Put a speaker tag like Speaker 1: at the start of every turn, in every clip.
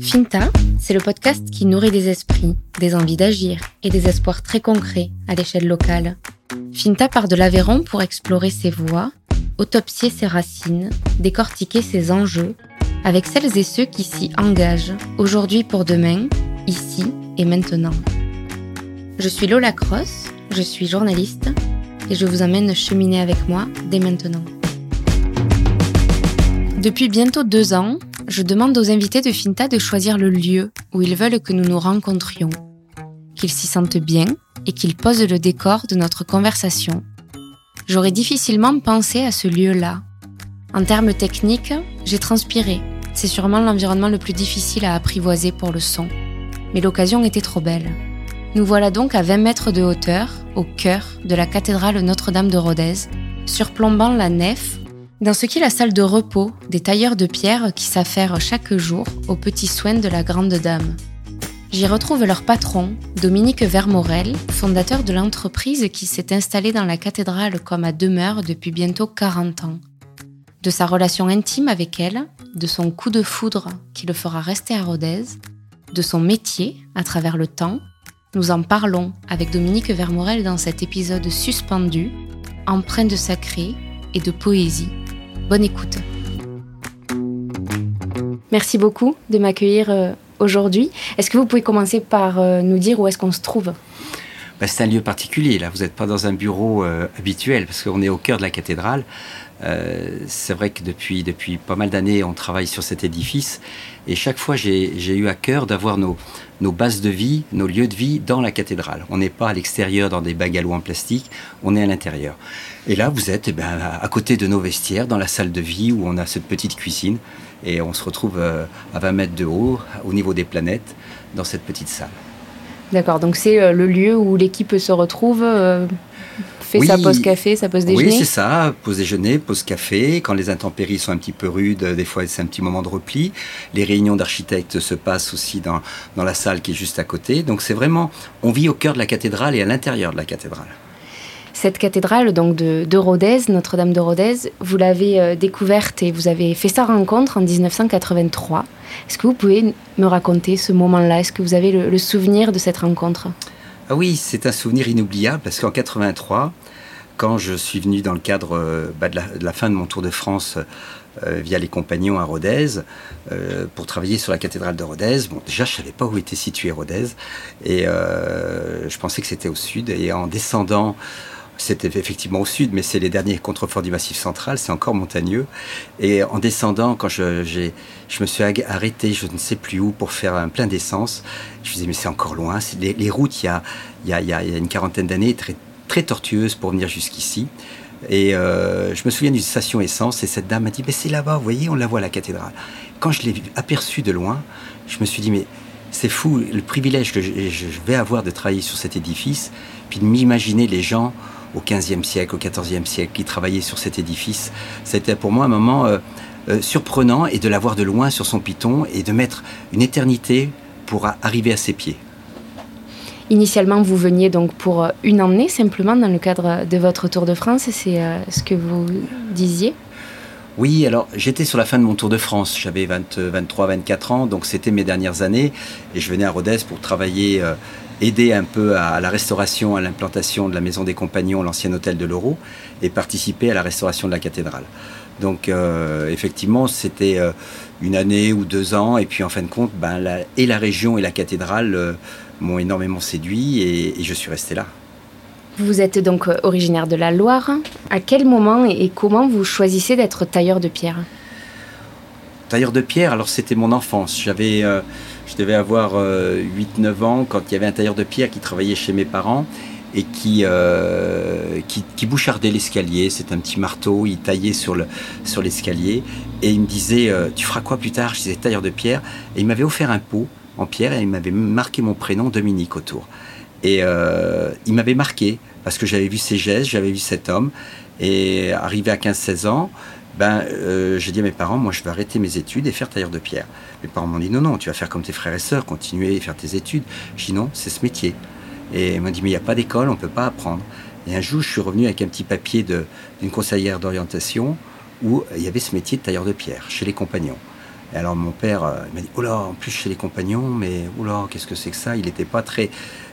Speaker 1: Finta
Speaker 2: c'est le podcast qui nourrit des esprits, des envies d'agir et des espoirs très concrets à l'échelle locale. Finta part de l'Aveyron pour explorer ses voies, autopsier ses racines, décortiquer ses enjeux, avec celles et ceux qui s'y engagent, aujourd'hui pour demain, ici et maintenant. Je suis Lola Cross, je suis journaliste et je vous emmène cheminer avec moi dès maintenant. Depuis bientôt deux ans, je demande aux invités de Finta de choisir le lieu où ils veulent que nous nous rencontrions, qu'ils s'y sentent bien et qu'ils posent le décor de notre conversation. J'aurais difficilement pensé à ce lieu-là. En termes techniques, j'ai transpiré. C'est sûrement l'environnement le plus difficile à apprivoiser pour le son. Mais l'occasion était trop belle. Nous voilà donc à 20 mètres de hauteur, au cœur de la cathédrale Notre-Dame de Rodez, surplombant la nef, dans ce qui est la salle de repos des tailleurs de pierre qui s'affairent chaque jour aux petits soins de la grande dame. J'y retrouve leur patron, Dominique Vermorel, fondateur de l'entreprise qui s'est installée dans la cathédrale comme à demeure depuis bientôt 40 ans. De sa relation intime avec elle, de son coup de foudre qui le fera rester à Rodez, de son métier à travers le temps, nous en parlons avec Dominique Vermorel dans cet épisode suspendu, empreint de sacré et de poésie. Bonne écoute. Merci beaucoup de m'accueillir euh, aujourd'hui. Est-ce que vous pouvez commencer par euh, nous dire où est-ce qu'on se trouve?
Speaker 3: Bah, C'est un lieu particulier, là. Vous n'êtes pas dans un bureau euh, habituel, parce qu'on est au cœur de la cathédrale. c'est vrai que depuis, depuis pas mal d'années, on travaille sur cet édifice. Et chaque fois, j'ai eu à cœur d'avoir nos, nos bases de vie, nos lieux de vie dans la cathédrale. On n'est pas à l'extérieur dans des bungalows en plastique, on est à l'intérieur. Et là, vous êtes eh ben, à côté de nos vestiaires, dans la salle de vie où on a cette petite cuisine. Et on se retrouve euh, à 20 mètres de haut, au niveau des planètes, dans cette petite salle.
Speaker 2: D'accord, donc c'est euh, le lieu où l'équipe se retrouve euh, fait sa pause café, sa pause déjeuner
Speaker 3: Oui, c'est ça, pause déjeuner, pause café. Quand les intempéries sont un petit peu rudes, des fois c'est un petit moment de repli. Les réunions d'architectes se passent aussi dans, dans la salle qui est juste à côté. Donc c'est vraiment, on vit au cœur de la cathédrale et à l'intérieur de la cathédrale.
Speaker 2: Cette cathédrale donc de, de Rodez, Notre-Dame de Rodez, vous l'avez euh, découverte et vous avez fait sa rencontre en 1983. Est-ce que vous pouvez me raconter ce moment-là? Est-ce que vous avez le souvenir de cette rencontre?
Speaker 3: Ah oui, c'est un souvenir inoubliable parce qu'en 83, quand je suis venu dans le cadre euh, bah, de, la, fin de mon tour de France euh, via les compagnons à Rodez pour travailler sur la cathédrale de Rodez. Bon, déjà, je savais pas où était située Rodez et je pensais que c'était au sud. Et en descendant c'était effectivement au sud, mais c'est les derniers contreforts du Massif central, c'est encore montagneux. Et en descendant, quand je, je me suis arrêté, je ne sais plus où, pour faire un plein d'essence, je me disais, mais c'est encore loin. Les, routes, il y a, il y a, y a une quarantaine d'années, très, très tortueuses pour venir jusqu'ici. Et euh, je me souviens d'une station essence, et cette dame m'a dit, mais c'est là-bas, vous voyez, on la voit à la cathédrale. Quand je l'ai aperçue de loin, je me suis dit, mais c'est fou, le privilège que je vais avoir de travailler sur cet édifice, puis de m'imaginer les gens au XVe siècle, au XIVe siècle, qui travaillait sur cet édifice. C'était pour moi un moment euh, euh, surprenant et de la voir de loin sur son piton et de mettre une éternité pour arriver à ses pieds.
Speaker 2: Initialement, vous veniez donc pour euh, une année simplement dans le cadre de votre Tour de France, c'est ce que vous disiez?
Speaker 3: Oui, alors j'étais sur la fin de mon Tour de France, j'avais 23, 24 ans, donc c'était mes dernières années, et je venais à Rodez pour travailler aider un peu à la restauration, à l'implantation de la Maison des Compagnons, l'ancien hôtel de l'Euro, et participer à la restauration de la cathédrale. Donc euh, effectivement, c'était euh, une année ou deux ans, et puis en fin de compte, ben, et la région et la cathédrale euh, m'ont énormément séduit, et, je suis resté là.
Speaker 2: Vous êtes donc originaire de la Loire. À quel moment et comment vous choisissez d'être tailleur de pierre?
Speaker 3: Tailleur de pierre, alors c'était mon enfance. J'avais je devais avoir 8-9 euh, ans quand il y avait un tailleur de pierre qui travaillait chez mes parents et qui, euh, qui, bouchardait l'escalier. C'est un petit marteau, il taillait sur, le, sur l'escalier. Et il me disait euh, Tu feras quoi plus tard Je disais tailleur de pierre. Et il m'avait offert un pot en pierre et il m'avait marqué mon prénom Dominique autour. Et il m'avait marqué parce que j'avais vu ses gestes, j'avais vu cet homme. Et arrivé à 15-16 ans, ben, euh, j'ai dit à mes parents, moi je vais arrêter mes études et faire tailleur de pierre. Mes parents m'ont dit, non, non, tu vas faire comme tes frères et sœurs, continuer à faire tes études. J'ai dit, non, c'est ce métier. Et ils m'ont dit, mais il n'y a pas d'école, on ne peut pas apprendre. Et un jour, je suis revenu avec un petit papier d'une conseillère d'orientation où il y avait ce métier de tailleur de pierre chez les compagnons. Et alors mon père m'a dit, oula, en plus chez les compagnons, mais oula, qu'est-ce que c'est que ça? Il n'était pas très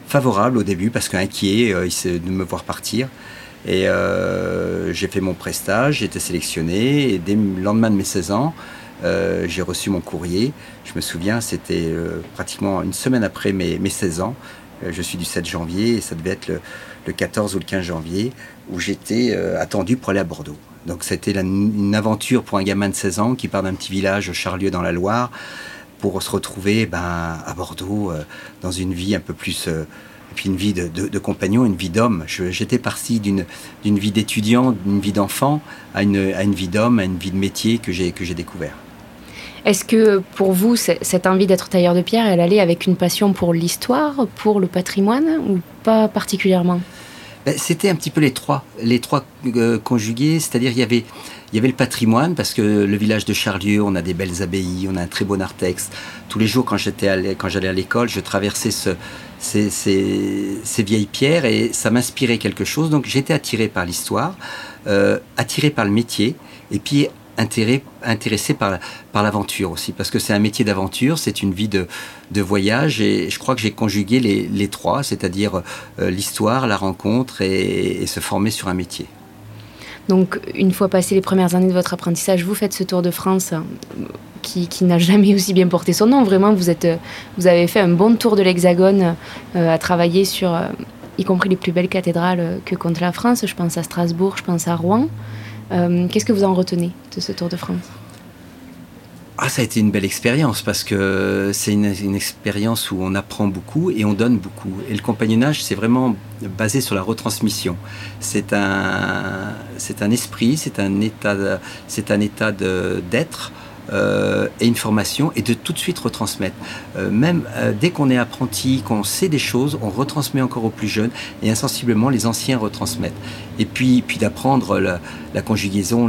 Speaker 3: favorable au début parce qu'inquiet de me voir partir. Et j'ai fait mon prestage, j'ai été sélectionné, et dès le lendemain de mes 16 ans, j'ai reçu mon courrier. Je me souviens, c'était pratiquement une semaine après mes, mes 16 ans. je suis du 7 janvier et ça devait être le, le 14 ou le 15 janvier, où j'étais euh, attendu pour aller à Bordeaux. Donc c'était une aventure pour un gamin de 16 ans qui part d'un petit village, Charlieu dans la Loire, pour se retrouver ben, à Bordeaux euh, dans une vie un peu plus... Euh, puis une vie de, compagnon, une vie d'homme. J'étais parti d'une vie d'étudiant, d'une vie d'enfant, à une, à une vie d'homme, à une vie de métier que j'ai découvert.
Speaker 2: Est-ce que pour vous, cette envie d'être tailleur de pierre, elle allait avec une passion pour l'histoire, pour le patrimoine, ou pas particulièrement?
Speaker 3: Ben, C'était un petit peu les trois, les trois euh, conjugués, c'est-à-dire il y avait il y avait le patrimoine parce que le village de Charlieu, on a des belles abbayes, on a un très beau narthex. Tous les jours, quand j'allais à l'école, je traversais ce, ces, ces, vieilles pierres et ça m'inspirait quelque chose. Donc j'étais attiré par l'histoire, euh, attiré par le métier et puis intéressé, par, par l'aventure aussi, parce que c'est un métier d'aventure, c'est une vie de, de, voyage, et je crois que j'ai conjugué les, les trois, c'est-à-dire euh, l'histoire, la rencontre et, se former sur un métier.
Speaker 2: Donc, une fois passé les premières années de votre apprentissage, vous faites ce Tour de France euh, qui, qui n'a jamais aussi bien porté son nom. Vraiment, vous, êtes, vous avez fait un bon tour de l'Hexagone euh, à travailler sur, y compris les plus belles cathédrales que compte la France. Je pense à Strasbourg, je pense à Rouen. Euh, qu'est-ce que vous en retenez de ce Tour de France?
Speaker 3: Ah, ça a été une belle expérience parce que c'est une, expérience où on apprend beaucoup et on donne beaucoup. Et le compagnonnage, c'est vraiment basé sur la retransmission. C'est un, c'est un esprit, c'est un état, c'est un état d'être euh, et une formation et de tout de suite retransmettre. Euh, même euh, dès qu'on est apprenti, qu'on sait des choses, on retransmet encore aux plus jeunes et insensiblement les anciens retransmettent. Et puis, puis d'apprendre la, conjugaison,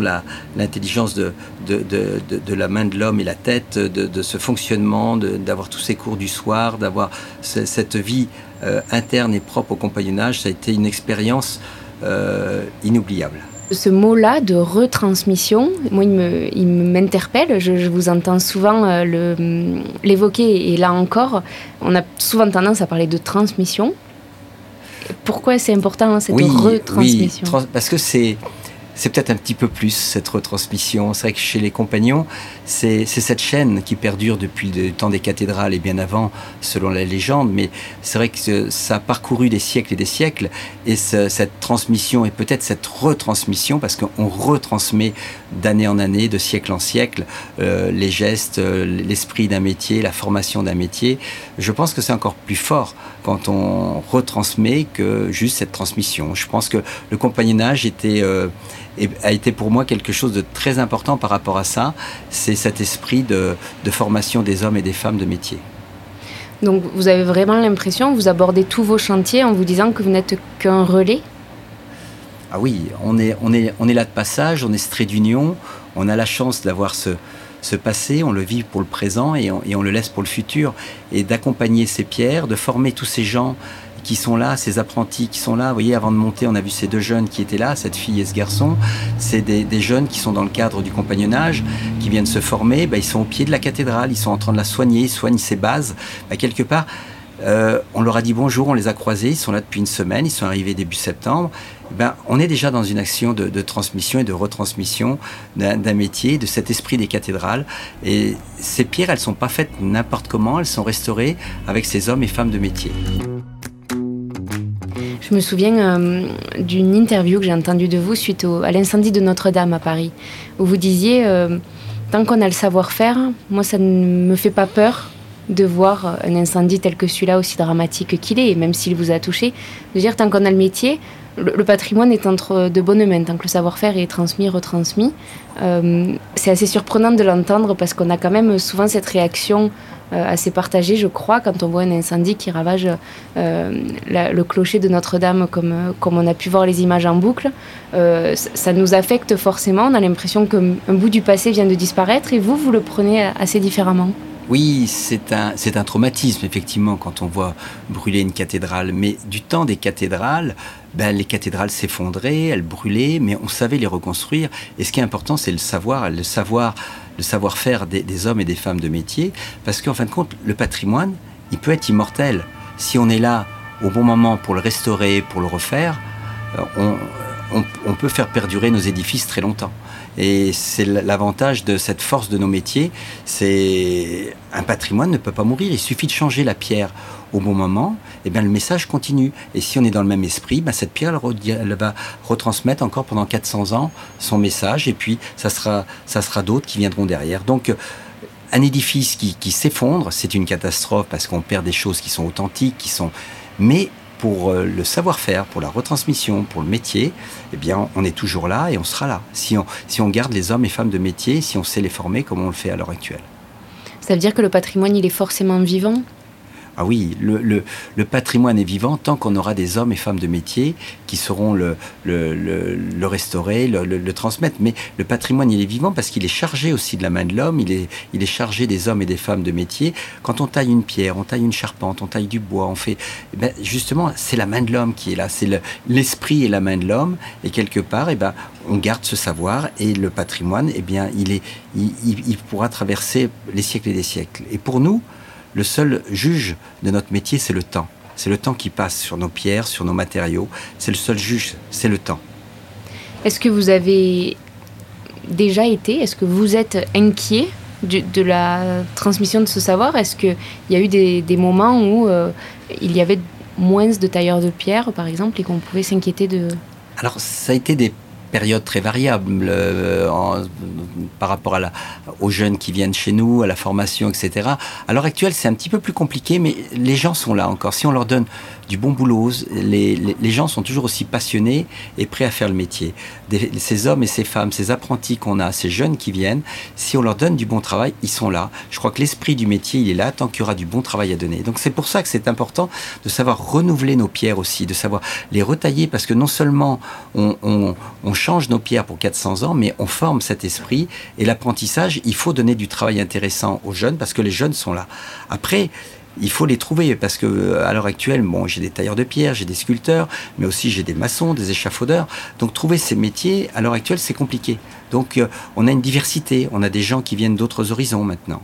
Speaker 3: l'intelligence de, de, de, de, la main de l'homme et la tête, de, ce fonctionnement, d'avoir tous ces cours du soir, d'avoir cette vie interne et propre au compagnonnage, ça a été une expérience inoubliable.
Speaker 2: Ce mot-là de retransmission, moi, il m'interpelle. Je, je, vous entends souvent euh, l'évoquer et là encore, on a souvent tendance à parler de transmission. Pourquoi c'est important cette retransmission?
Speaker 3: Oui, parce que c'est c'est peut-être un petit peu plus cette retransmission. C'est vrai que chez les compagnons, c'est cette chaîne qui perdure depuis le temps des cathédrales et bien avant, selon la légende, mais c'est vrai que ça a parcouru des siècles et des siècles, et cette transmission et peut-être cette retransmission, parce qu'on retransmet d'année en année, de siècle en siècle, euh, les gestes, euh, l'esprit d'un métier, la formation d'un métier. Je pense que c'est encore plus fort quand on retransmet que juste cette transmission. Je pense que le compagnonnage était... Euh, a été pour moi quelque chose de très important par rapport à ça. C'est cet esprit de, formation des hommes et des femmes de métier.
Speaker 2: Donc vous avez vraiment l'impression, vous abordez tous vos chantiers en vous disant que vous n'êtes qu'un relais?
Speaker 3: Ah oui, on est, on, est, on est là de passage, on est ce trait d'union, on a la chance d'avoir ce, ce passé, on le vit pour le présent et on, le laisse pour le futur. Et d'accompagner ces pierres, de former tous ces gens qui sont là, ces apprentis qui sont là. Vous voyez, avant de monter, on a vu ces deux jeunes qui étaient là, cette fille et ce garçon. C'est des, jeunes qui sont dans le cadre du compagnonnage, qui viennent se former. Ben, ils sont au pied de la cathédrale, ils sont en train de la soigner, ils soignent ses bases. Ben, quelque part, euh, on leur a dit bonjour, on les a croisés, ils sont là depuis une semaine, ils sont arrivés début septembre. Ben, on est déjà dans une action de, transmission et de retransmission d'un métier, de cet esprit des cathédrales. Et ces pierres, elles sont pas faites n'importe comment, elles sont restaurées avec ces hommes et femmes de métier.
Speaker 2: Je me souviens euh, d'une interview que j'ai entendue de vous suite à l'incendie de Notre-Dame à Paris, où vous disiez euh, Tant qu'on a le savoir-faire, moi ça ne me fait pas peur de voir un incendie tel que celui-là, aussi dramatique qu'il est, même s'il vous a touché, de dire Tant qu'on a le métier, le, patrimoine est entre de bonnes mains, tant que le savoir-faire est transmis, retransmis. Euh, c'est assez surprenant de l'entendre parce qu'on a quand même souvent cette réaction euh, assez partagée, je crois, quand on voit un incendie qui ravage euh, le clocher de Notre-Dame, comme, comme on a pu voir les images en boucle. ça nous affecte forcément, on a l'impression qu'un bout du passé vient de disparaître et vous, vous le prenez assez différemment.
Speaker 3: Oui, c'est un, traumatisme, effectivement, quand on voit brûler une cathédrale. Mais du temps des cathédrales, ben, les cathédrales s'effondraient, elles brûlaient, mais on savait les reconstruire. Et ce qui est important, c'est le savoir, le savoir, savoir-faire des, hommes et des femmes de métier. Parce qu'en fin de compte, le patrimoine, il peut être immortel. Si on est là au bon moment pour le restaurer, pour le refaire, euh, on peut faire perdurer nos édifices très longtemps. Et c'est l'avantage de cette force de nos métiers, c'est un patrimoine ne peut pas mourir. Il suffit de changer la pierre au bon moment, et bien le message continue. Et si on est dans le même esprit, ben cette pierre elle, va retransmettre encore pendant 400 ans son message, et puis ça sera, ça sera d'autres qui viendront derrière. Donc un édifice qui, qui s'effondre, c'est une catastrophe parce qu'on perd des choses qui sont authentiques, qui sont. Mais pour euh, le savoir-faire, pour la retransmission, pour le métier, eh bien, on est toujours là et on sera là. Si on, si on garde les hommes et femmes de métier, si on sait les former comme on le fait à l'heure actuelle.
Speaker 2: Ça veut dire que le patrimoine, il est forcément vivant?
Speaker 3: Ah oui, le, patrimoine est vivant tant qu'on aura des hommes et femmes de métier qui sauront le, restaurer, le, transmettre. Mais le patrimoine, il est vivant parce qu'il est chargé aussi de la main de l'homme, il est, chargé des hommes et des femmes de métier. Quand on taille une pierre, on taille une charpente, on taille du bois, on fait... Eh ben justement, c'est la main de l'homme qui est là, c'est l'esprit et la main de l'homme. Et quelque part, eh ben, on garde ce savoir et le patrimoine, eh bien, il, il pourra traverser les siècles et des siècles. Et pour nous, le seul juge de notre métier, c'est le temps. C'est le temps qui passe sur nos pierres, sur nos matériaux. C'est le seul juge, c'est le temps.
Speaker 2: Est-ce que vous avez déjà été, est-ce que vous êtes inquiet de, la transmission de ce savoir? Est-ce qu'il y a eu des, moments où euh, il y avait moins de tailleurs de pierre, par exemple, et qu'on pouvait s'inquiéter de...
Speaker 3: Alors, ça a été des période très variable euh, par rapport à la, aux jeunes qui viennent chez nous, à la formation, etc. À l'heure actuelle, c'est un petit peu plus compliqué, mais les gens sont là encore. Si on leur donne du bon boulot, les, les, gens sont toujours aussi passionnés et prêts à faire le métier. ces hommes et ces femmes, ces apprentis qu'on a, ces jeunes qui viennent, si on leur donne du bon travail, ils sont là. Je crois que l'esprit du métier, il est là tant qu'il y aura du bon travail à donner. Donc c'est pour ça que c'est important de savoir renouveler nos pierres aussi, de savoir les retailler, parce que non seulement on, on, on change nos pierres pour 400 ans, mais on forme cet esprit. Et l'apprentissage, il faut donner du travail intéressant aux jeunes parce que les jeunes sont là. Après, il faut les trouver parce que à l'heure actuelle, bon, j'ai des tailleurs de pierre, j'ai des sculpteurs, mais aussi j'ai des maçons, des échafaudeurs. Donc trouver ces métiers à l'heure actuelle, c'est compliqué. Donc euh, on a une diversité, on a des gens qui viennent d'autres horizons maintenant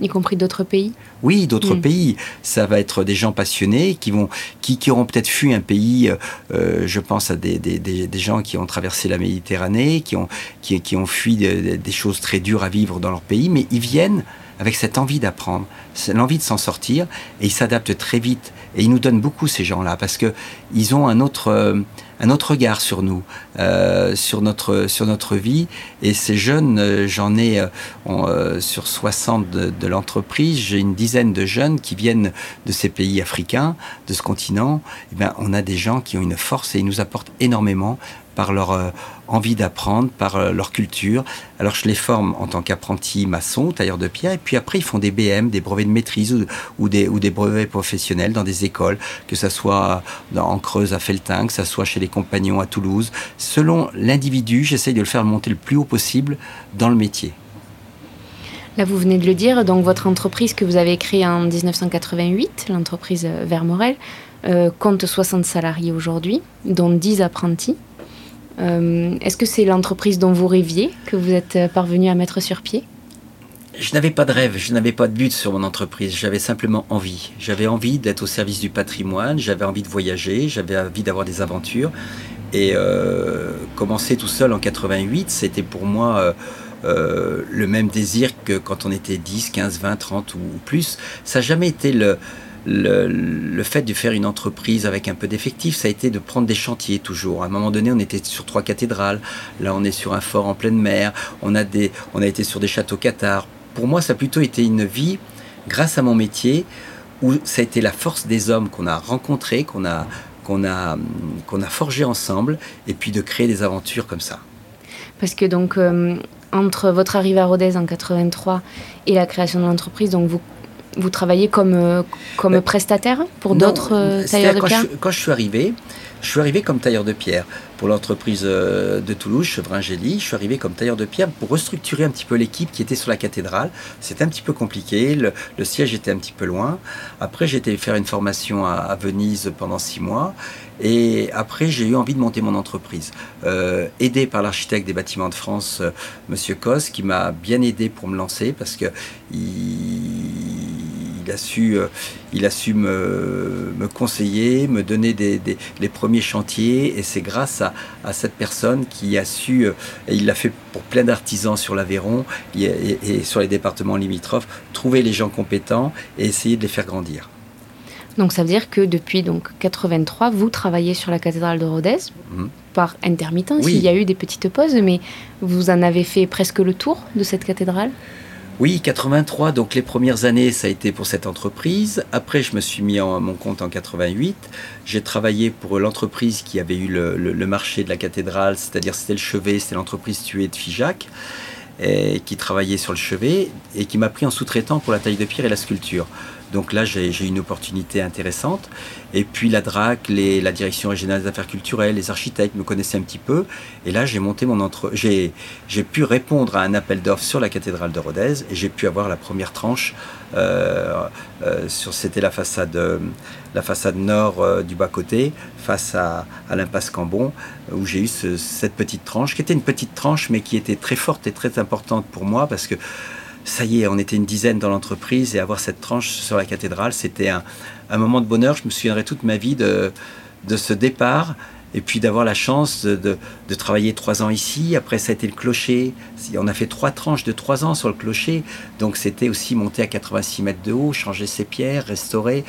Speaker 2: y compris d'autres pays
Speaker 3: Oui, d'autres mm. pays. Ça va être des gens passionnés qui vont, qui, qui auront peut-être fui un pays. Euh, euh, je pense à des, des, des, gens qui ont traversé la Méditerranée, qui ont, qui, qui ont fui des choses très dures à vivre dans leur pays, mais ils viennent avec cette envie d'apprendre, l'envie de s'en sortir, et ils s'adaptent très vite. Et ils nous donnent beaucoup ces gens-là parce que ils ont un autre, euh, un autre regard sur nous, euh, sur notre sur notre vie. Et ces jeunes, euh, j'en ai sur 60 de, l'entreprise, j'ai une dizaine de jeunes qui viennent de ces pays africains, de ce continent. Et eh ben, on a des gens qui ont une force et ils nous apportent énormément par leur euh, envie d'apprendre, par euh, leur culture. Alors je les forme en tant qu'apprentis maçons, tailleurs de pierre, et puis après ils font des BM, des brevets de maîtrise ou, des, brevets professionnels dans des écoles, que ce soit en Creuse à Feltin, que ce soit chez les compagnons à Toulouse. Selon l'individu, j'essaye de le faire monter le plus haut possible dans le métier.
Speaker 2: Là, vous venez de le dire, donc votre entreprise que vous avez créée en 1988, l'entreprise Vermorel, euh, compte 60 salariés aujourd'hui, dont 10 apprentis. Euh, est-ce que c'est l'entreprise dont vous rêviez que vous êtes euh, parvenu à mettre sur pied?
Speaker 3: Je n'avais pas de rêve, je n'avais pas de but sur mon entreprise, j'avais simplement envie. J'avais envie d'être au service du patrimoine, j'avais envie de voyager, j'avais envie d'avoir des aventures. Et euh, commencer tout seul en 88, c'était pour moi le même désir que quand on était 10, 15, 20, 30 ou plus. Ça n'a jamais été le, le, fait de faire une entreprise avec un peu d'effectifs, ça a été de prendre des chantiers toujours. À un moment donné, on était sur trois cathédrales. Là, on est sur un fort en pleine mer. On a, des, on a été sur des châteaux cathares. Pour moi, ça a plutôt été une vie, grâce à mon métier, où ça a été la force des hommes qu'on a rencontrés, qu'on a, qu'on a, qu'on a forgé ensemble, et puis de créer des aventures comme ça.
Speaker 2: Parce que donc, euh, entre votre arrivée à Rodez en 83 et la création de l'entreprise, donc vous vous travaillez comme, euh, comme prestataire pour d'autres euh, tailleurs de
Speaker 3: pierre quand je, suis arrivé, Je suis arrivé comme tailleur de pierre pour l'entreprise euh, de Toulouse, Chevrin-Gély. Je suis arrivé comme tailleur de pierre pour restructurer un petit peu l'équipe qui était sur la cathédrale. C'était un petit peu compliqué, le, siège était un petit peu loin. Après, j'ai été faire une formation à, Venise pendant six mois. Et après, j'ai eu envie de monter mon entreprise. Euh, aidé par l'architecte des bâtiments de France, euh, Monsieur Cos, qui m'a bien aidé pour me lancer parce que il, a su, il a su me, conseiller, me donner les premiers chantiers. Et c'est grâce à, cette personne qui a su, euh, et il l'a fait pour plein d'artisans sur l'Aveyron et, sur les départements limitrophes, trouver les gens compétents et essayer de les faire grandir.
Speaker 2: Donc ça veut dire que depuis donc 83, vous travaillez sur la cathédrale de Rodez mhm. par intermittence. Il y a eu des petites pauses, mais vous en avez fait presque le tour de cette cathédrale?
Speaker 3: Oui, 83, donc les premières années, ça a été pour cette entreprise. Après, je me suis mis en mon compte en 88. J'ai travaillé pour l'entreprise qui avait eu le, marché de la cathédrale, c'est-à-dire c'était le chevet, c'était l'entreprise tuée de Figeac, et qui travaillait sur le chevet et qui m'a pris en sous-traitant pour la taille de pierre et la sculpture. Donc là, j'ai une opportunité intéressante. Et puis la DRAC, la Direction régionale des affaires culturelles, les architectes me connaissaient un petit peu. Et là, j'ai monté mon entre... J'ai pu répondre à un appel d'offres sur la cathédrale de Rodez et j'ai pu avoir la première tranche. Euh, euh, C'était la façade, la façade nord euh, du bas-côté, face à, à l'impasse Cambon, où j'ai eu cette petite tranche, qui était une petite tranche, mais qui était très forte et très importante pour moi parce que ça y est, on était une dizaine dans l'entreprise et avoir cette tranche sur la cathédrale, c'était un, moment de bonheur. Je me souviendrai toute ma vie de, ce départ et puis d'avoir la chance de, de, travailler trois ans ici. Après, ça a été le clocher. On a fait trois tranches de trois ans sur le clocher. Donc, c'était aussi monter à 86 mètres de haut, changer ses pierres, restaurer.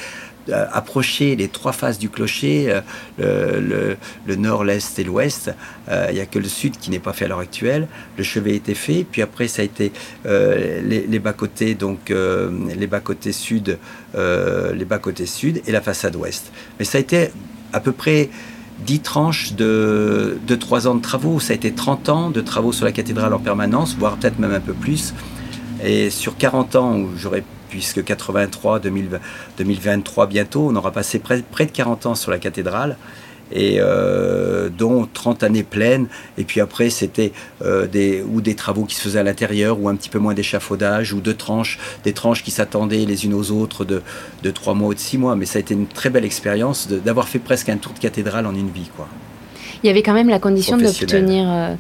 Speaker 3: Euh, approcher les trois faces du clocher, euh, le, nord, l'est et l'ouest. Euh, il n'y a que le sud qui n'est pas fait à l'heure actuelle. Le chevet était fait, puis après ça a été les, bas-côtés, donc les bas-côtés sud, les bas-côtés sud et la façade ouest. Mais ça a été à peu près 10 tranches de, de 3 ans de travaux. Ça a été 30 ans de travaux sur la cathédrale en permanence, voire peut-être même un peu plus. Et sur 40 ans où j'aurais puisque 83, 2023 bientôt, on aura passé près, de 40 ans sur la cathédrale et euh, dont 30 années pleines. Et puis après, c'était euh, des, ou des travaux qui se faisaient à l'intérieur, ou un petit peu moins d'échafaudage, ou de tranches, des tranches qui s'attendaient les unes aux autres de, de 3 mois ou de 6 mois. Mais ça a été une très belle expérience d'avoir fait presque un tour de cathédrale en une vie. Quoi.
Speaker 2: Il y avait quand même la condition d'obtenir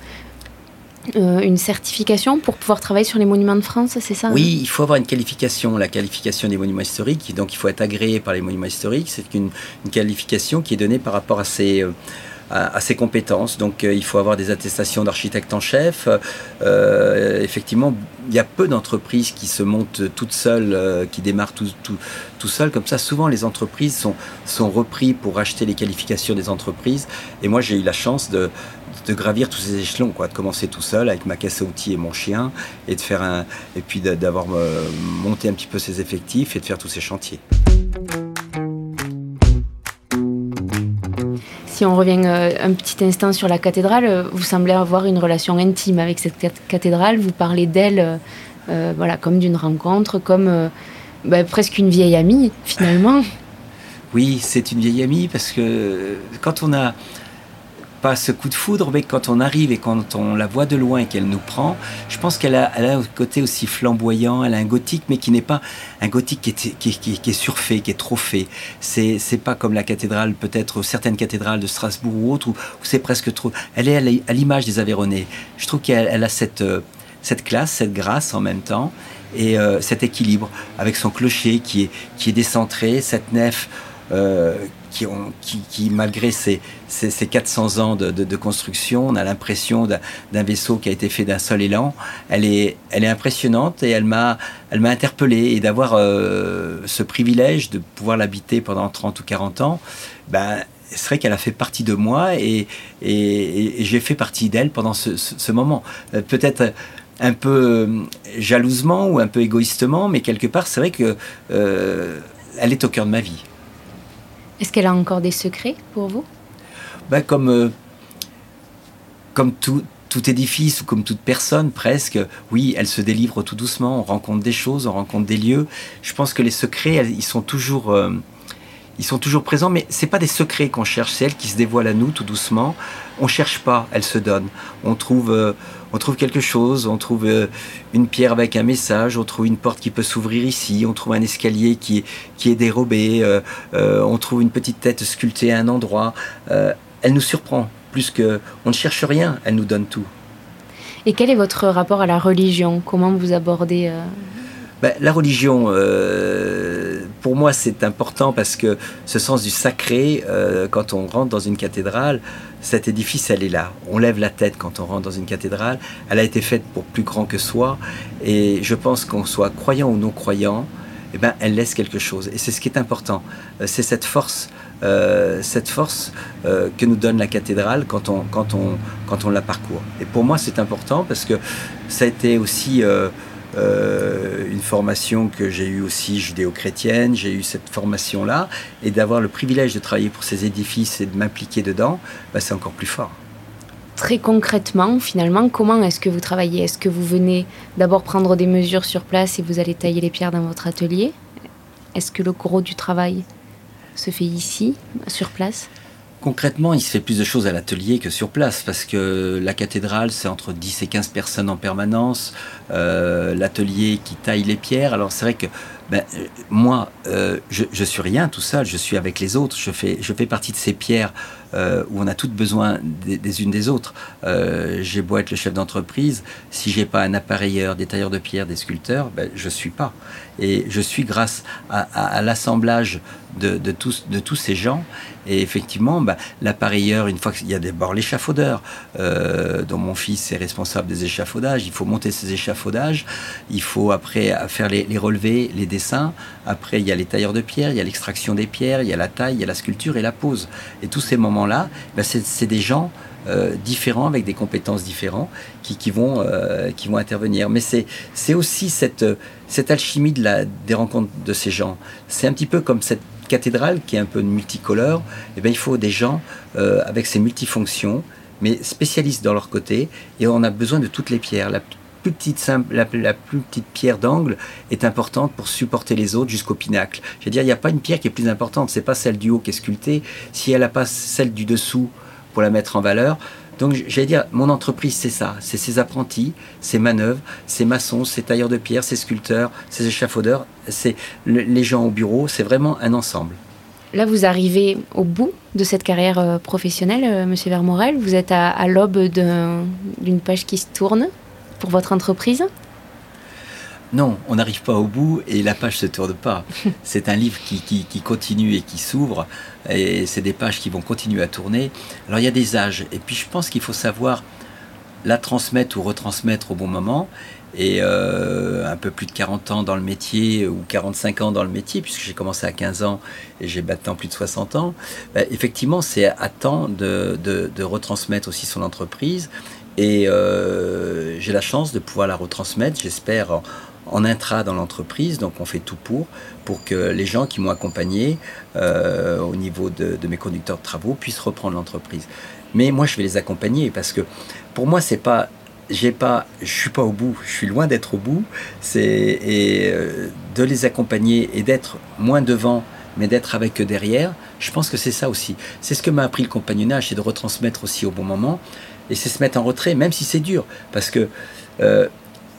Speaker 2: euh, une certification pour pouvoir travailler sur les monuments de France, c'est ça
Speaker 3: Oui, il faut avoir une qualification, la qualification des monuments historiques. Donc il faut être agréé par les monuments historiques. C'est une, qualification qui est donnée par rapport à ses, euh, ses compétences. Donc euh, il faut avoir des attestations d'architecte en chef. effectivement, il y a peu d'entreprises qui se montent toutes seules, qui démarrent tout, tout, tout seules. Comme ça, souvent les entreprises sont, sont repris pour acheter les qualifications des entreprises. Et moi, j'ai eu la chance de de gravir tous ces échelons, quoi, de commencer tout seul avec ma caisse à outils et mon chien, et de faire un, et puis d'avoir euh, monté un petit peu ses effectifs et de faire tous ces chantiers.
Speaker 2: Si on revient euh, un petit instant sur la cathédrale, euh, vous semblez avoir une relation intime avec cette cathédrale. Vous parlez d'elle, voilà, comme d'une rencontre, comme bah, presque une vieille amie finalement.
Speaker 3: Oui, c'est une vieille amie parce que quand on a pas ce coup de foudre, mais quand on arrive et quand on la voit de loin et qu'elle nous prend, je pense qu'elle a, un côté aussi flamboyant, elle a un gothique, mais qui n'est pas un gothique qui est, surfait, qui est trop fait. C'est, pas comme la cathédrale, peut-être certaines cathédrales de Strasbourg ou autres, où, c'est presque trop. Elle est à l'image des Aveyronais. Je trouve qu'elle a cette, euh, classe, cette grâce en même temps et euh, cet équilibre avec son clocher qui est, qui est décentré, cette nef. Euh, qui, ont, qui, malgré ces, ces, 400 ans de, construction, on a l'impression d'un vaisseau qui a été fait d'un seul élan. Elle est, elle est impressionnante et elle m'a interpellé. Et d'avoir euh, ce privilège de pouvoir l'habiter pendant 30 ou 40 ans, ben, c'est vrai qu'elle a fait partie de moi et, et, j'ai fait partie d'elle pendant ce, moment. Euh, peut-être un peu euh, jalousement ou un peu égoïstement, mais quelque part, c'est vrai que elle est au cœur de ma vie.
Speaker 2: Est-ce qu'elle a encore des secrets pour vous?
Speaker 3: Ben, Comme, euh, comme tout, tout édifice ou comme toute personne presque, oui, elle se délivre tout doucement, on rencontre des choses, on rencontre des lieux. Je pense que les secrets, ils sont toujours... Euh, ils sont toujours présents, mais c'est pas des secrets qu'on cherche, c'est elles qui se dévoilent à nous tout doucement. On cherche pas, elles se donnent. On trouve, euh, on trouve quelque chose, on trouve euh, une pierre avec un message, on trouve une porte qui peut s'ouvrir ici, on trouve un escalier qui qui est dérobé, on trouve une petite tête sculptée à un endroit. elle nous surprend plus que, on ne cherche rien, elle nous donne tout.
Speaker 2: Et quel est votre rapport à la religion? Comment vous abordez
Speaker 3: ben, La religion, pour moi, c'est important parce que ce sens du sacré, euh, quand on rentre dans une cathédrale, cet édifice, elle est là. On lève la tête quand on rentre dans une cathédrale. Elle a été faite pour plus grand que soi. Et je pense qu'on soit croyant ou non croyant, eh ben, elle laisse quelque chose. Et c'est ce qui est important. Euh, c'est cette force, euh, cette force que nous donne la cathédrale quand on, quand on, quand on la parcourt. Et pour moi, c'est important parce que ça a été aussi euh, une formation que j'ai eue aussi judéo-chrétienne, j'ai eu cette formation-là, et d'avoir le privilège de travailler pour ces édifices et de m'impliquer dedans, bah, c'est encore plus fort.
Speaker 2: Très concrètement, finalement, comment est-ce que vous travaillez? Est-ce que vous venez d'abord prendre des mesures sur place et vous allez tailler les pierres dans votre atelier? Est-ce que le gros du travail se fait ici, sur place?
Speaker 3: Concrètement, il se fait plus de choses à l'atelier que sur place parce que la cathédrale, c'est entre 10 et 15 personnes en permanence. Euh, l'atelier qui taille les pierres. Alors c'est vrai que ben, euh, moi, euh, je, suis rien tout seul, je suis avec les autres, je fais, je fais partie de ces pierres où on a toutes besoin des, unes des autres. j'ai beau être le chef d'entreprise, si j'ai pas un appareilleur, des tailleurs de pierre, des sculpteurs, ben, je suis pas. Et je suis grâce à, l'assemblage de, tous, de tous ces gens. Et effectivement, ben, l'appareilleur, une fois qu'il y a d'abord l'échafaudeur, dont mon fils est responsable des échafaudages, il faut monter ces échafaudages, il faut après faire les, relevés, les dessins. Après, il y a les tailleurs de pierre, il y a l'extraction des pierres, il y a la taille, il y a la sculpture et la pose. Et tous ces moments-là, ben, c'est des gens euh, différents avec des compétences différentes qui, vont, euh, qui vont intervenir. Mais c'est aussi cette, cette alchimie de la, des rencontres de ces gens. C'est un petit peu comme cette cathédrale qui est un peu multicolore. Eh bien, il faut des gens euh, avec ces multifonctions mais spécialistes dans leur côté, et on a besoin de toutes les pierres. La plus petite, la, plus petite pierre d'angle est importante pour supporter les autres jusqu'au pinacle. Je veux dire, il n'y a pas une pierre qui est plus importante. C'est pas celle du haut qui est sculptée. Si elle n'a pas celle du dessous pour la mettre en valeur, donc j'allais dire, mon entreprise, c'est ça. C'est ses apprentis, ses manœuvres, ses maçons, ses tailleurs de pierre, ses sculpteurs, ses échafaudeurs, c'est les gens au bureau. C'est vraiment un ensemble.
Speaker 2: Là, vous arrivez au bout de cette carrière euh, professionnelle, euh, Monsieur Vermorel. Vous êtes à, à l'aube d'une page qui se tourne pour votre entreprise
Speaker 3: non, on n'arrive pas au bout et la page se tourne pas. C'est un livre qui, qui, continue et qui s'ouvre et c'est des pages qui vont continuer à tourner. Alors il y a des âges et puis je pense qu'il faut savoir la transmettre ou retransmettre au bon moment. Et euh, un peu plus de 40 ans dans le métier ou 45 ans dans le métier, puisque j'ai commencé à 15 ans et j'ai maintenant plus de 60 ans, ben, effectivement c'est à temps de, de, de retransmettre aussi son entreprise et euh, j'ai la chance de pouvoir la retransmettre, j'espère, en, intra dans l'entreprise. Donc on fait tout pour, pour que les gens qui m'ont accompagné euh, au niveau de, mes conducteurs de travaux puissent reprendre l'entreprise. Mais moi, je vais les accompagner parce que pour moi, c'est pas j'ai pas, je suis pas au bout, je suis loin d'être au bout. C'est et euh, de les accompagner et d'être moins devant, mais d'être avec eux derrière. Je pense que c'est ça aussi. C'est ce que m'a appris le compagnonnage, c'est de retransmettre aussi au bon moment et c'est se mettre en retrait, même si c'est dur, parce que euh,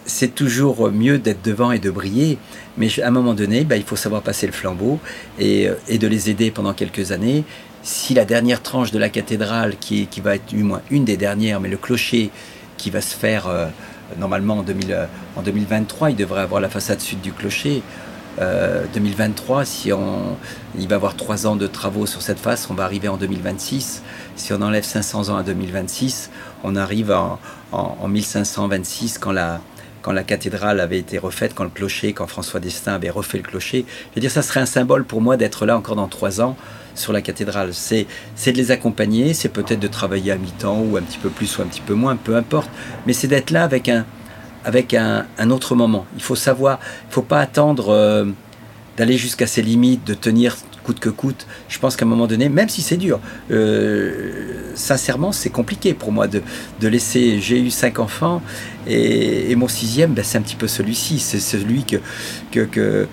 Speaker 3: c'est toujours mieux d'être devant et de briller, mais à un moment donné, bah, il faut savoir passer le flambeau et, euh, et, de les aider pendant quelques années. Si la dernière tranche de la cathédrale, qui, va être une des dernières, mais le clocher qui va se faire euh, normalement en, 2000, en 2023, il devrait avoir la façade sud du clocher. 2023, euh, si on, il va y avoir trois ans de travaux sur cette face, on va arriver en 2026. Si on enlève 500 ans à 2026, on arrive en, 1526 quand la, quand la cathédrale avait été refaite, quand le clocher, quand François d'Estaing avait refait le clocher. Je veux dire, ça serait un symbole pour moi d'être là encore dans trois ans sur la cathédrale. C'est, de les accompagner, c'est peut-être de travailler à mi-temps ou un petit peu plus ou un petit peu moins, peu importe. Mais c'est d'être là avec un, avec un, autre moment. Il faut savoir, il faut pas attendre euh, d'aller jusqu'à ses limites, de tenir coûte que coûte. Je pense qu'à un moment donné, même si c'est dur, euh, sincèrement, c'est compliqué pour moi de, laisser. J'ai eu cinq enfants et, mon sixième, ben, c'est un petit peu celui-ci. C'est celui que, que,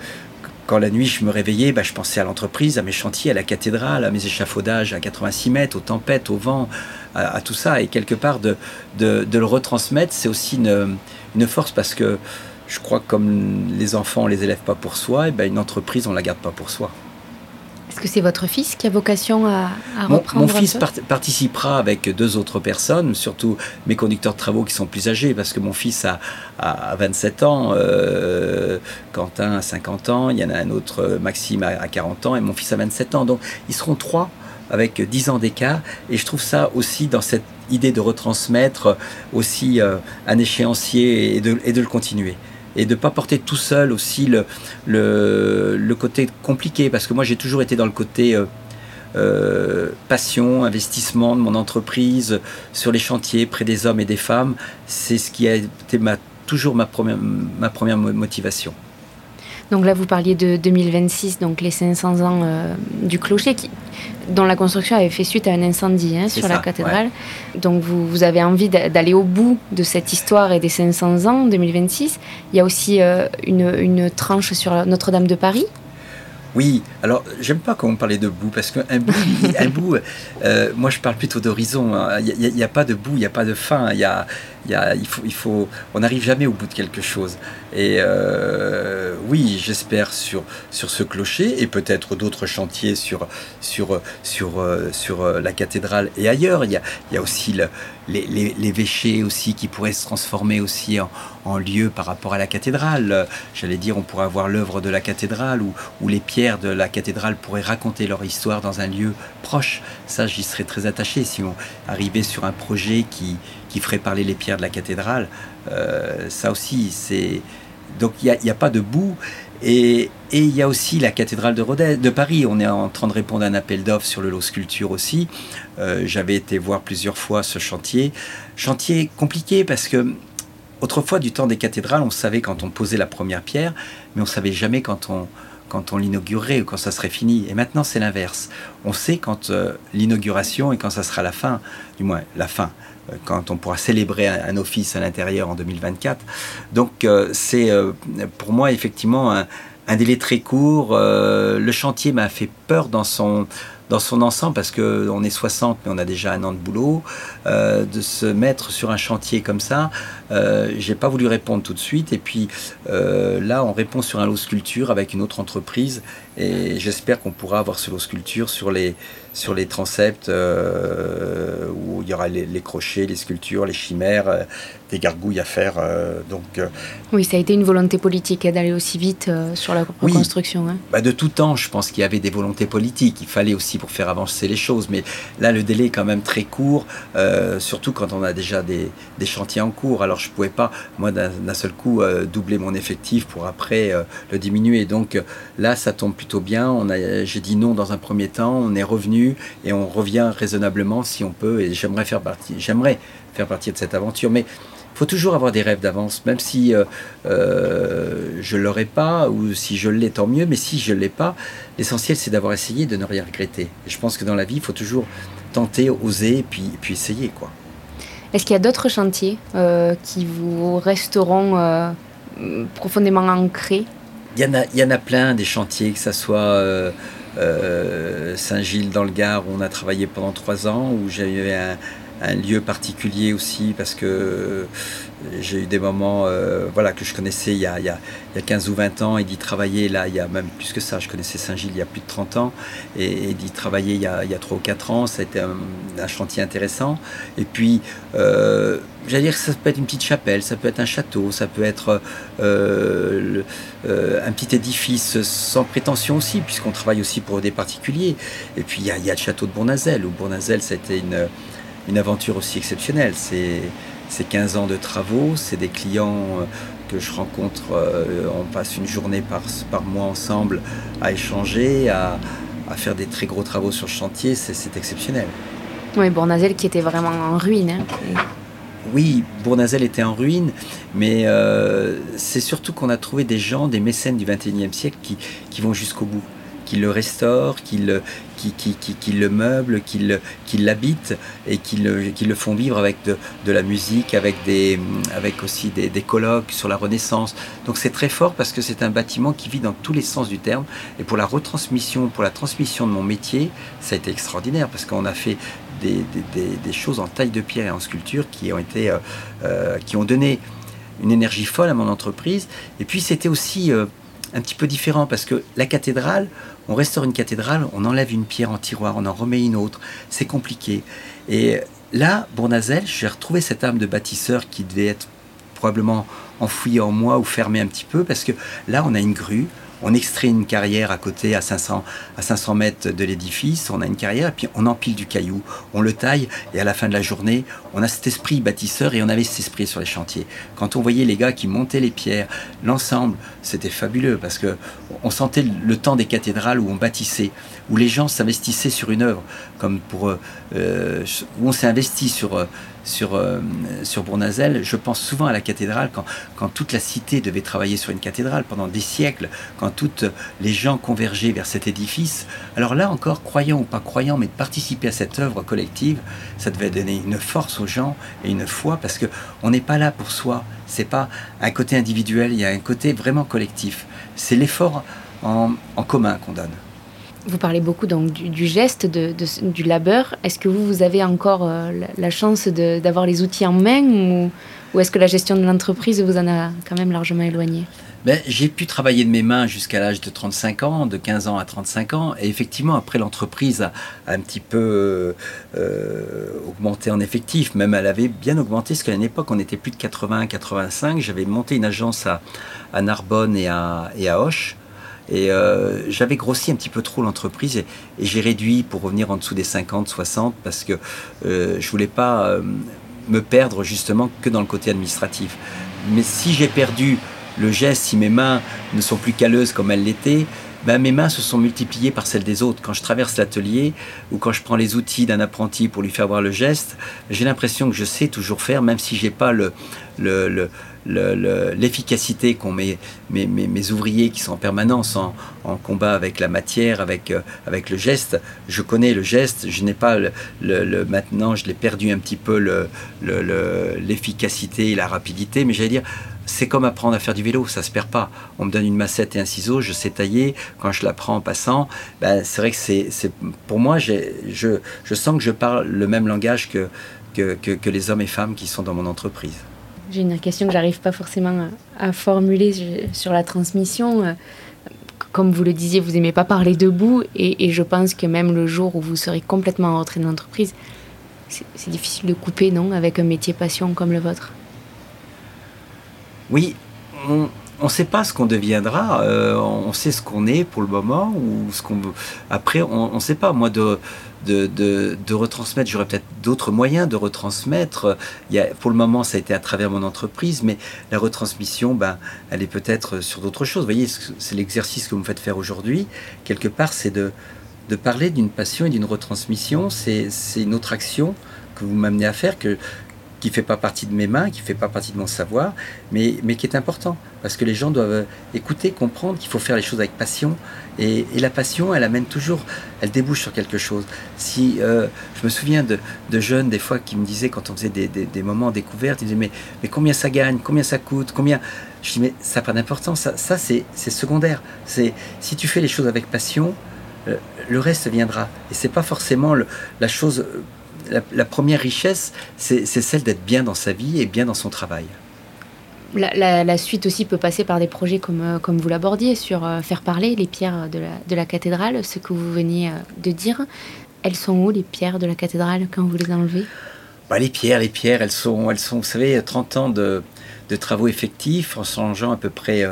Speaker 3: quand la nuit je me réveillais, bah, je pensais à l'entreprise, à mes chantiers, à la cathédrale, à mes échafaudages à 86 mètres, aux tempêtes, au vent, à, tout ça. Et quelque part, de, de, le retransmettre, c'est aussi une, une, force parce que je crois que comme les enfants, on les élève pas pour soi, ben une entreprise, on la garde pas pour soi.
Speaker 2: Est-ce que c'est votre fils qui a vocation à, reprendre
Speaker 3: Mon, fils participera avec deux autres personnes, surtout mes conducteurs de travaux qui sont plus âgés, parce que mon fils a, a 27 ans, euh, Quentin a 50 ans, il y en a un autre, Maxime, à 40 ans, et mon fils a 27 ans. Donc ils seront trois avec 10 ans d'écart, et je trouve ça aussi dans cette idée de retransmettre aussi euh, un échéancier et de, et de le continuer et de ne pas porter tout seul aussi le, le, côté compliqué, parce que moi j'ai toujours été dans le côté euh, euh, passion, investissement de mon entreprise, sur les chantiers, près des hommes et des femmes, c'est ce qui a été toujours ma première motivation.
Speaker 2: Donc là, vous parliez de 2026, donc les 500 ans euh, du clocher, qui, dont la construction avait fait suite à un incendie hein, sur la cathédrale. Donc vous, vous, avez envie d'aller au bout de cette histoire et des 500 ans, 2026. Il y a aussi euh, une, une tranche sur Notre-Dame de Paris.
Speaker 3: Oui, alors j'aime pas quand on parlait de bout, parce qu'un bout, un bout euh, moi je parle plutôt d'horizon. Hein. Il n'y a, pas de bout, il n'y a pas de fin. Il y a, il, faut, il faut, on n'arrive jamais au bout de quelque chose. Et euh, oui, j'espère sur, sur ce clocher et peut-être d'autres chantiers sur, sur, sur, euh, sur euh, la cathédrale et ailleurs. Il y a, il y a aussi le, les, aussi qui pourraient se transformer aussi en, en lieu par rapport à la cathédrale. J'allais dire, on pourrait avoir l'œuvre de la cathédrale ou, ou les pierres de la cathédrale pourraient raconter leur histoire dans un lieu proche. Ça, j'y serais très attaché si on arrivait sur un projet qui, qui ferait parler les pierres de la cathédrale. Euh, ça aussi, c'est. Donc il n'y a, pas de bout. Et, il y a aussi la cathédrale de, Rodez, de Paris. On est en train de répondre à un appel d'offres sur le lot sculpture aussi. Euh, j'avais été voir plusieurs fois ce chantier. Chantier compliqué parce que autrefois, du temps des cathédrales, on savait quand on posait la première pierre, mais on savait jamais quand on, quand on l'inaugurerait ou quand ça serait fini. Et maintenant, c'est l'inverse. On sait quand euh, l'inauguration et quand ça sera la fin, du moins la fin. Euh, quand on pourra célébrer un, office à l'intérieur en 2024. Donc euh, c'est euh, pour moi effectivement un, délai très court. le chantier m'a fait peur dans son dans son ensemble, parce qu'on est 60, mais on a déjà un an de boulot, de se mettre sur un chantier comme ça, euh, j'ai pas voulu répondre tout de suite. Et puis là, on répond sur un lot sculpture avec une autre entreprise, et j'espère qu'on pourra avoir ce lot sculpture sur les, sur les transepts euh, où il y aura les, crochets, les sculptures, les chimères, des gargouilles à faire. donc,
Speaker 2: oui, ça a été une volonté politique hein, d'aller aussi vite sur la reconstruction. Hein.
Speaker 3: Bah de tout temps, je pense qu'il y avait des volontés politiques. Il fallait aussi pour faire avancer les choses. Mais là, le délai est quand même très court, euh, surtout quand on a déjà des, chantiers en cours. Alors, je ne pouvais pas, moi, d'un seul coup, euh, doubler mon effectif pour après euh, le diminuer. Donc là, ça tombe plutôt bien. J'ai dit non dans un premier temps, on est revenu et on revient raisonnablement si on peut. Et j'aimerais faire partie, j'aimerais faire partie de cette aventure. Mais faut toujours avoir des rêves d'avance, même si euh, euh, je ne l'aurais pas, ou si je l'ai, tant mieux, mais si je ne l'ai pas, l'essentiel c'est d'avoir essayé de ne rien regretter. Et je pense que dans la vie, il faut toujours tenter, oser, puis, puis essayer. quoi.
Speaker 2: Est-ce qu'il y a d'autres chantiers euh, qui vous resteront profondément ancrés?
Speaker 3: Il y, en a, il y en a plein des chantiers, que ce soit Saint-Gilles dans le Gard où on a travaillé pendant trois ans, où j'avais un, un lieu particulier aussi parce que j'ai eu des moments euh, voilà, que je connaissais il y, a, il, y a, il y, a, 15 ou 20 ans et d'y travailler là, il y a même plus que ça. Je connaissais Saint-Gilles il y a plus de 30 ans et, d'y travailler il y, a, il y, a, 3 ou 4 ans, ça a été un, chantier intéressant. Et puis, euh, j'allais dire que ça peut être une petite chapelle, ça peut être un château, ça peut être euh, euh, un petit édifice sans prétention aussi, puisqu'on travaille aussi pour des particuliers. Et puis, il y a, il y a le château de Bournazel, où Bournazel, c'était une une aventure aussi exceptionnelle. C'est 15 ans de travaux, c'est des clients euh, que je rencontre, euh, on passe une journée par, par mois ensemble à échanger, à, faire des très gros travaux sur le chantier, c'est exceptionnel.
Speaker 2: Oui, Bournazel qui était vraiment en ruine. Hein.
Speaker 3: Oui, Bournazel était en ruine, mais euh, c'est surtout qu'on a trouvé des gens, des mécènes du XXIe siècle qui, qui vont jusqu'au bout qui le restaurent, qui le, qui, qui, qui, le meublent, qui, l'habitent et qui le, font vivre avec de, la musique, avec, aussi des, colloques sur la Renaissance. Donc c'est très fort parce que c'est un bâtiment qui vit dans tous les sens du terme. Et pour la retransmission, pour la transmission de mon métier, ça a été extraordinaire parce qu'on a fait des, choses en taille de pierre et en sculpture qui ont été, euh, euh, qui ont donné une énergie folle à mon entreprise. Et puis c'était aussi euh, un petit peu différent parce que la cathédrale, on restaure une cathédrale, on enlève une pierre en tiroir, on en remet une autre. C'est compliqué. Et là, Bournazel, j'ai retrouvé cette âme de bâtisseur qui devait être probablement enfouie en moi ou fermée un petit peu parce que là, on a une grue, on extrait une carrière à côté, à 500, à 500 mètres de l'édifice, on a une carrière, puis on empile du caillou, on le taille, et à la fin de la journée, on a cet esprit bâtisseur, et on avait cet esprit sur les chantiers. Quand on voyait les gars qui montaient les pierres, l'ensemble, c'était fabuleux, parce que on sentait le temps des cathédrales où on bâtissait, où les gens s'investissaient sur une œuvre, comme pour... Euh, où on s'est investi sur... Sur, euh, sur Bournazel, je pense souvent à la cathédrale, quand, quand toute la cité devait travailler sur une cathédrale pendant des siècles, quand toutes les gens convergeaient vers cet édifice. Alors là encore, croyant ou pas croyant, mais de participer à cette œuvre collective, ça devait donner une force aux gens et une foi, parce que on n'est pas là pour soi. C'est pas un côté individuel, il y a un côté vraiment collectif. C'est l'effort en, en commun qu'on donne.
Speaker 2: Vous parlez beaucoup donc du, geste, de, du labeur. Est-ce que vous, vous avez encore euh, la, chance d'avoir les outils en main ou, est-ce que la gestion de l'entreprise vous en a quand même largement éloigné?
Speaker 3: Ben, J'ai pu travailler de mes mains jusqu'à l'âge de 35 ans, de 15 ans à 35 ans. Et effectivement, après, l'entreprise a, un petit peu euh, augmenté en effectif. Même elle avait bien augmenté, parce qu'à une époque, on était plus de 80, 85. J'avais monté une agence à, à Narbonne et à, et à Hoche. Et euh, j'avais grossi un petit peu trop l'entreprise et, j'ai réduit pour revenir en dessous des 50, 60 parce que euh, je voulais pas euh, me perdre justement que dans le côté administratif. Mais si j'ai perdu le geste, si mes mains ne sont plus calleuses comme elles l'étaient, ben, mes mains se sont multipliées par celles des autres. Quand je traverse l'atelier ou quand je prends les outils d'un apprenti pour lui faire voir le geste, j'ai l'impression que je sais toujours faire, même si j'ai pas le, le l'efficacité qu'ont mes, mes, mes, ouvriers qui sont en permanence en, combat avec la matière, avec, euh, avec le geste. Je connais le geste, je n'ai pas le, maintenant, je l'ai perdu un petit peu l'efficacité et la rapidité, mais j'allais dire, c'est comme apprendre à faire du vélo, ça se perd pas. On me donne une massette et un ciseau, je sais tailler. Quand je la prends en passant, ben, c'est vrai que c'est, pour moi, je, je sens que je parle le même langage que, que, que les hommes et femmes qui sont dans mon entreprise.
Speaker 2: J'ai une question que j'arrive pas forcément à, formuler sur la transmission. Comme vous le disiez, vous aimez pas parler debout et, je pense que même le jour où vous serez complètement rentré dans l'entreprise, c'est difficile de couper, non, avec un métier passion comme le vôtre?
Speaker 3: Oui, ne sait pas ce qu'on deviendra. Euh, on sait ce qu'on est pour le moment ou ce qu'on après on ne sait pas. Moi de retransmettre. J'aurais peut-être d'autres moyens de retransmettre. Il pour le moment, ça a été à travers mon entreprise, mais la retransmission, ben, elle est peut-être sur d'autres choses. Vous voyez, c'est l'exercice que vous me faites faire aujourd'hui. Quelque part, c'est de, de parler d'une passion et d'une retransmission. C'est une autre action que vous m'amenez à faire, que, qui fait pas partie de mes mains, qui fait pas partie de mon savoir, mais, qui est important. Parce que les gens doivent écouter, comprendre qu'il faut faire les choses avec passion. Et, la passion, elle amène toujours, elle débouche sur quelque chose. Si euh, Je me souviens de, jeunes, des fois, qui me disaient, quand on faisait des, des, moments découvertes, ils disaient, mais, combien ça gagne, combien ça coûte, combien... Je dis, mais ça n'a pas d'importance, ça, c'est secondaire. C'est Si tu fais les choses avec passion, euh, le reste viendra. Et c'est pas forcément la chose la, première richesse, c'est celle d'être bien dans sa vie et bien dans son travail.
Speaker 2: La, suite aussi peut passer par des projets comme, euh, comme vous l'abordiez, sur euh, faire parler les pierres de la, de la, cathédrale, ce que vous veniez euh, de dire. Elles sont où les pierres de la cathédrale quand vous les enlevez?
Speaker 3: Bah, Les pierres, les pierres, elles sont, elles sont, vous savez, 30 ans de, de travaux effectifs en changeant à peu près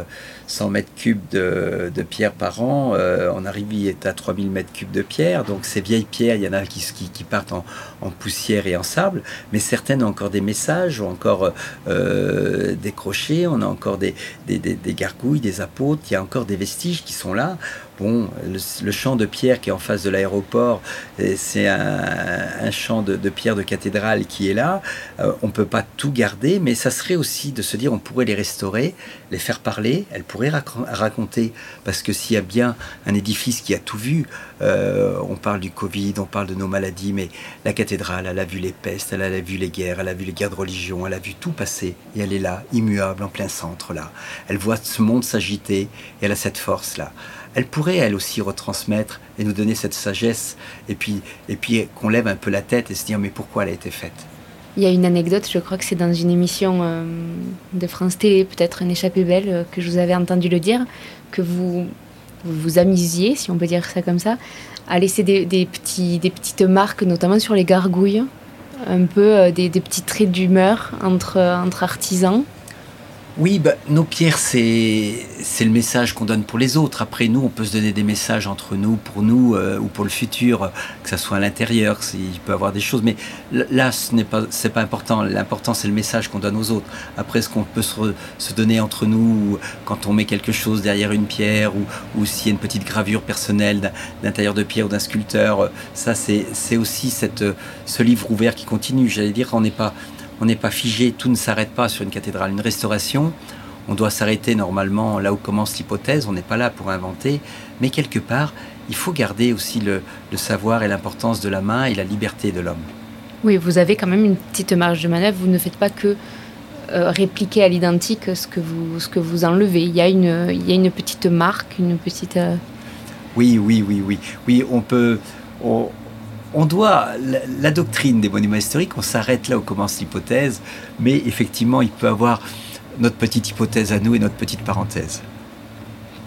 Speaker 3: 100 mètres cubes de, pierre par an. Euh, on arrive à 3000 mètres cubes de pierre. Donc ces vieilles pierres, il y en a qui, qui, partent en, poussière et en sable, mais certaines ont encore des messages, ont encore euh, des crochets, on a encore des, gargouilles, des apôtres, il y a encore des vestiges qui sont là. Bon, le, champ de pierre qui est en face de l'aéroport, euh, c'est un, champ de, pierre de cathédrale qui est là. on ne peut pas tout garder, mais ça serait aussi de se dire on pourrait les restaurer, les faire parler, elles pourraient raconter, parce que s'il y a bien un édifice qui a tout vu, euh, on parle du Covid, on parle de nos maladies, mais la cathédrale, elle a vu les pestes, elle a vu les guerres, elle a vu les guerres de religion, elle a vu tout passer, et elle est là, immuable, en plein centre, là. Elle voit ce monde s'agiter, et elle a cette force-là elle pourrait elle aussi retransmettre et nous donner cette sagesse et puis, et puis qu'on lève un peu la tête et se dire mais pourquoi elle a été faite?
Speaker 2: Il y a une anecdote, je crois que c'est dans une émission euh, de France Télé, peut-être une échappée belle, euh, que je vous avais entendu le dire, que vous vous, amusiez, si on peut dire ça comme ça, à laisser des, petits, des petites marques, notamment sur les gargouilles, un peu euh, des, des petits traits d'humeur entre, entre artisans.
Speaker 3: Oui, bah, nos pierres, c'est le message qu'on donne pour les autres. Après, nous, on peut se donner des messages entre nous, pour nous, euh, ou pour le futur, que ça soit à l'intérieur, il peut y avoir des choses. Mais là, ce n'est pas, pas important. L'important, c'est le message qu'on donne aux autres. Après, ce qu'on peut se, donner entre nous, quand on met quelque chose derrière une pierre, ou, ou s'il y a une petite gravure personnelle d'intérieur de pierre ou d'un sculpteur, ça, c'est aussi cette, ce livre ouvert qui continue. J'allais dire, on n'est pas on n'est pas figé, tout ne s'arrête pas sur une cathédrale. Une restauration, on doit s'arrêter normalement là où commence l'hypothèse, on n'est pas là pour inventer, mais quelque part, il faut garder aussi le, savoir et l'importance de la main et la liberté de l'homme.
Speaker 2: Oui, vous avez quand même une petite marge de manœuvre, vous ne faites pas que euh, répliquer à l'identique ce, que vous, ce que vous enlevez. Il y, a une, il y a une petite marque, une petite... Euh,
Speaker 3: oui, oui, oui, oui. Oui, on peut on doit, la, doctrine des monuments historiques, on s'arrête là où commence l'hypothèse, mais effectivement, il peut avoir notre petite hypothèse à nous et notre petite parenthèse.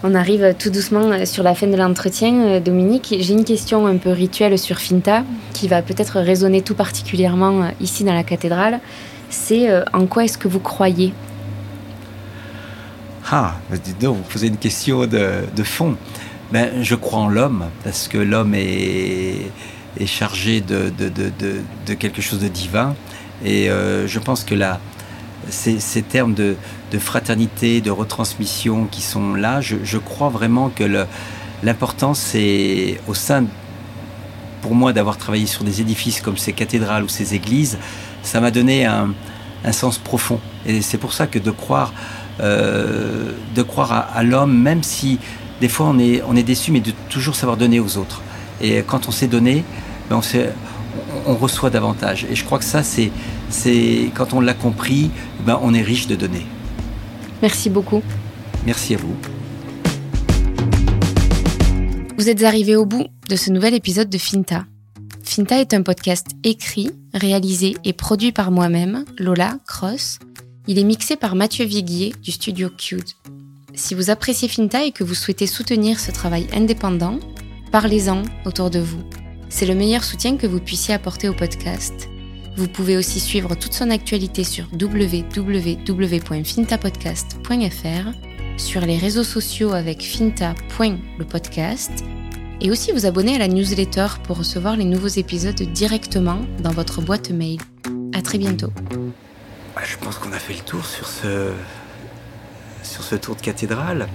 Speaker 2: On arrive tout doucement euh, sur la fin de l'entretien. Euh, Dominique, j'ai une question un peu rituelle sur Finta qui va peut-être résonner tout particulièrement euh, ici dans la cathédrale. C'est en quoi est-ce que vous croyez?
Speaker 3: Ah, dites donc, vous posez une question de, fond. Ben, je crois en l'homme parce que l'homme est, est chargé de, de, de, de, quelque chose de divin. Et euh, je pense que là, ces, ces termes de, fraternité, de retransmission qui sont là, je, je crois vraiment que l'important, c'est au sein, pour moi, d'avoir travaillé sur des édifices comme ces cathédrales ou ces églises, ça m'a donné un, un, sens profond. Et c'est pour ça que de croire, euh, de croire à, à l'homme, même si des fois on est, on est déçu, mais de toujours savoir donner aux autres. Et quand on sait donner, ben on, on, reçoit davantage. Et je crois que ça, c'est, quand on l'a compris, ben on est riche de donner.
Speaker 2: Merci beaucoup.
Speaker 3: Merci à vous.
Speaker 2: Vous êtes arrivé au bout de ce nouvel épisode de Finta. Finta est un podcast écrit, réalisé et produit par moi-même, Lola Cross. Il est mixé par Mathieu Viguier du studio Cute. Si vous appréciez Finta et que vous souhaitez soutenir ce travail indépendant, parlez-en autour de vous. C'est le meilleur soutien que vous puissiez apporter au podcast. Vous pouvez aussi suivre toute son actualité sur www.fintapodcast.fr, sur les réseaux sociaux avec finta.lepodcast et aussi vous abonner à la newsletter pour recevoir les nouveaux épisodes directement dans votre boîte mail. À très bientôt.
Speaker 3: Je pense qu'on a fait le tour sur ce, sur ce tour de cathédrale.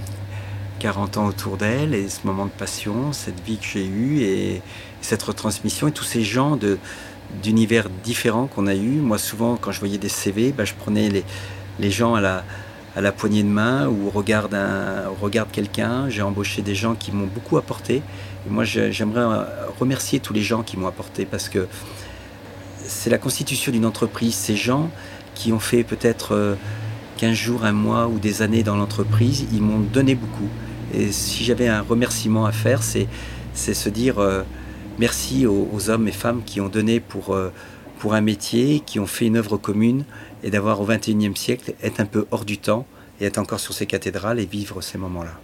Speaker 3: 40 ans autour d'elle et ce moment de passion, cette vie que j'ai eue et cette retransmission et tous ces gens de, d'univers différents qu'on a eus. Moi, souvent, quand je voyais des CV, bah, je prenais les, les gens à la, à la poignée de main ou regarde, un, regarde quelqu'un. J'ai embauché des gens qui m'ont beaucoup apporté. Moi, j'aimerais remercier tous les gens qui m'ont apporté parce que c'est la constitution d'une entreprise. Ces gens qui ont fait peut-être 15 euh, jours, un mois ou des années dans l'entreprise, ils m'ont donné beaucoup. Et si j'avais un remerciement à faire, c'est, c'est se dire euh, merci aux, hommes et femmes qui ont donné pour, euh, pour un métier, qui ont fait une œuvre commune, et d'avoir au XXIe siècle, être un peu hors du temps, et être encore sur ces cathédrales et vivre ces moments-là.